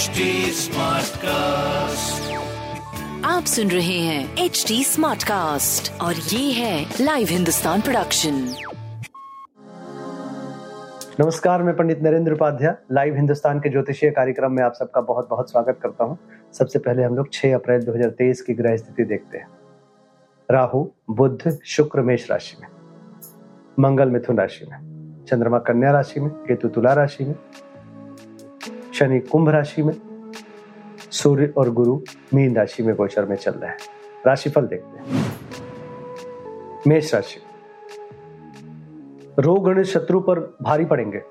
HD Smartcast. आप सुन रहे हैं एच डी स्मार्ट कास्ट और ये है लाइव हिंदुस्तान प्रोडक्शन नमस्कार मैं पंडित नरेंद्र उपाध्याय लाइव हिंदुस्तान के ज्योतिषीय कार्यक्रम में आप सबका बहुत बहुत स्वागत करता हूँ। सबसे पहले हम लोग 6 अप्रैल 2023 की ग्रह स्थिति देखते हैं। राहु बुध शुक्र मेष राशि में। मंगल मिथुन राशि में। चंद्रमा कन्या राशि में। केतु तुला राशि में। शनि कुंभ राशि में, सूर्य और गुरु मीन राशि में गोचर में चल रहे हैं। राशिफल देखते हैं। मेष राशि। रोग गणित शत्रु पर भारी पड़ेंगे।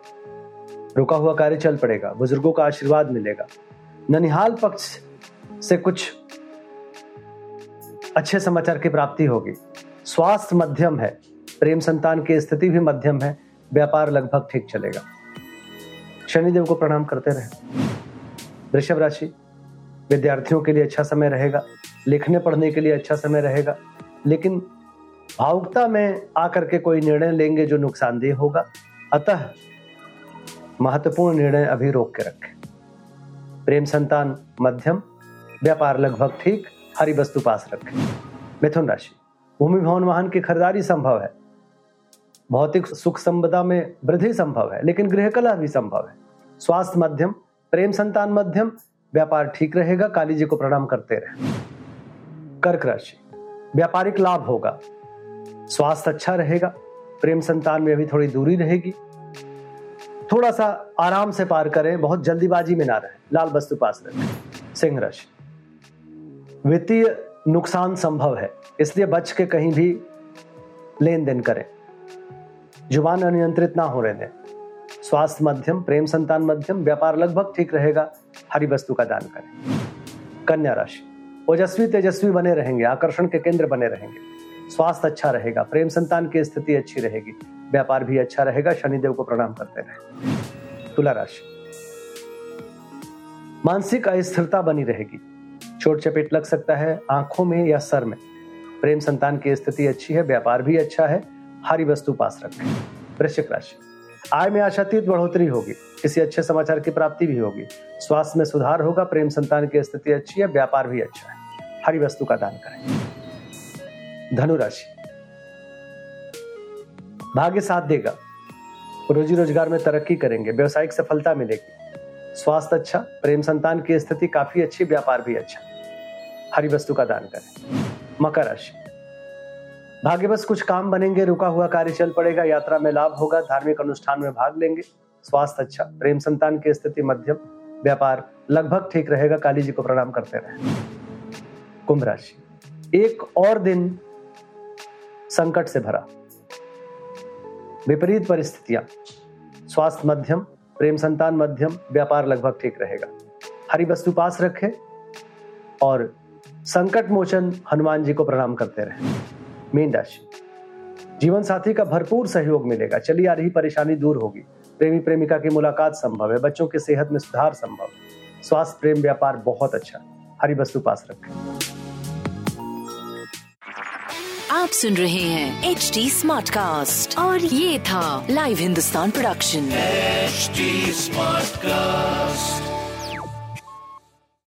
रुका हुआ कार्य चल पड़ेगा। बुज़ुर्गों का आशीर्वाद मिलेगा। ननिहाल पक्ष से कुछ अच्छे समाचार की प्राप्ति होगी। स्वास्थ्य मध्यम है। प्रेम संतान की स्थिति भी मध्यम है। व्यापार लगभग ठीक चलेगा। शनिदेव को प्रणाम करते रहे। वृषभ राशि, विद्यार्थियों के लिए अच्छा समय रहेगा, लिखने पढ़ने के लिए अच्छा समय रहेगा, लेकिन भावुकता में आकर के कोई निर्णय लेंगे जो नुकसानदेह होगा। अतः महत्वपूर्ण निर्णय अभी रोक के रखें। प्रेम संतान मध्यम, व्यापार लगभग ठीक, हरी वस्तु पास रखें। मिथुन राशि, भूमि भवन वाहन की खरीदारी संभव है। भौतिक सुख संपदा में वृद्धि संभव है, लेकिन गृह कला भी संभव है। स्वास्थ्य मध्यम, प्रेम संतान मध्यम, व्यापार ठीक रहेगा, काली जी को प्रणाम करते रहे। कर्क राशि, व्यापारिक लाभ होगा, स्वास्थ्य अच्छा रहेगा, प्रेम संतान में अभी थोड़ी दूरी रहेगी। थोड़ा सा आराम से पार करें, बहुत जल्दीबाजी में ना रहे, लाल वस्तु पास रखें। सिंह राशि, वित्तीय नुकसान संभव है, इसलिए बच के कहीं भी लेन देन करें। ज़ुबान अनियंत्रित ना होने दें स्वास्थ्य मध्यम, प्रेम संतान मध्यम, व्यापार लगभग ठीक रहेगा। हरी वस्तु का दान करें। कन्या राशि। ओजस्वी, तेजस्वी बने रहेंगे, आकर्षण के केंद्र बने रहेंगे। स्वास्थ्य अच्छा रहेगा, प्रेम संतान की स्थिति अच्छी रहेगी। व्यापार भी अच्छा रहेगा, शनिदेव को प्रणाम करते रहे। तुला राशि। मानसिक अस्थिरता बनी रहेगी। चोट चपेट लग सकता है, आँखों में या सर में। प्रेम संतान की स्थिति अच्छी है, व्यापार भी अच्छा है हरी वस्तु पास रखें। वृश्चिक राशि। आय में आशातीत बढ़ोतरी होगी। किसी अच्छे समाचार की प्राप्ति भी होगी। स्वास्थ्य में सुधार होगा, प्रेम संतान की स्थिति अच्छी है, व्यापार भी अच्छा है। हरी वस्तु का दान करें। धनु राशि। भाग्य साथ देगा। रोजी रोज़गार में तरक्की करेंगे, व्यवसायिक सफलता मिलेगी। स्वास्थ्य अच्छा प्रेम संतान की स्थिति काफ़ी अच्छी, व्यापार भी अच्छा। हरी वस्तु का दान करें। मकर राशि। भाग्य बस कुछ काम बनेंगे, रुका हुआ कार्य चल पड़ेगा, यात्रा में लाभ होगा, धार्मिक अनुष्ठान में भाग लेंगे। स्वास्थ्य अच्छा प्रेम संतान की स्थिति मध्यम, व्यापार लगभग ठीक रहेगा, काली जी को प्रणाम करते रहे। कुंभ राशि। एक और दिन संकट से भरा। विपरीत परिस्थितियाँ। स्वास्थ्य मध्यम, प्रेम संतान मध्यम, व्यापार लगभग ठीक रहेगा। हरी वस्तु पास रखें और संकट मोचन हनुमान जी को प्रणाम करते रहे। मीन राशि जीवन साथी का भरपूर सहयोग मिलेगा। चली आ रही परेशानी दूर होगी। प्रेमी प्रेमिका की मुलाकात संभव है। बच्चों की सेहत में सुधार संभव स्वास्थ्य प्रेम व्यापार बहुत अच्छा हरी वस्तु पास रखें। आप सुन रहे हैं एच डी स्मार्ट कास्ट और ये था live Hindustan production HD Smartcast.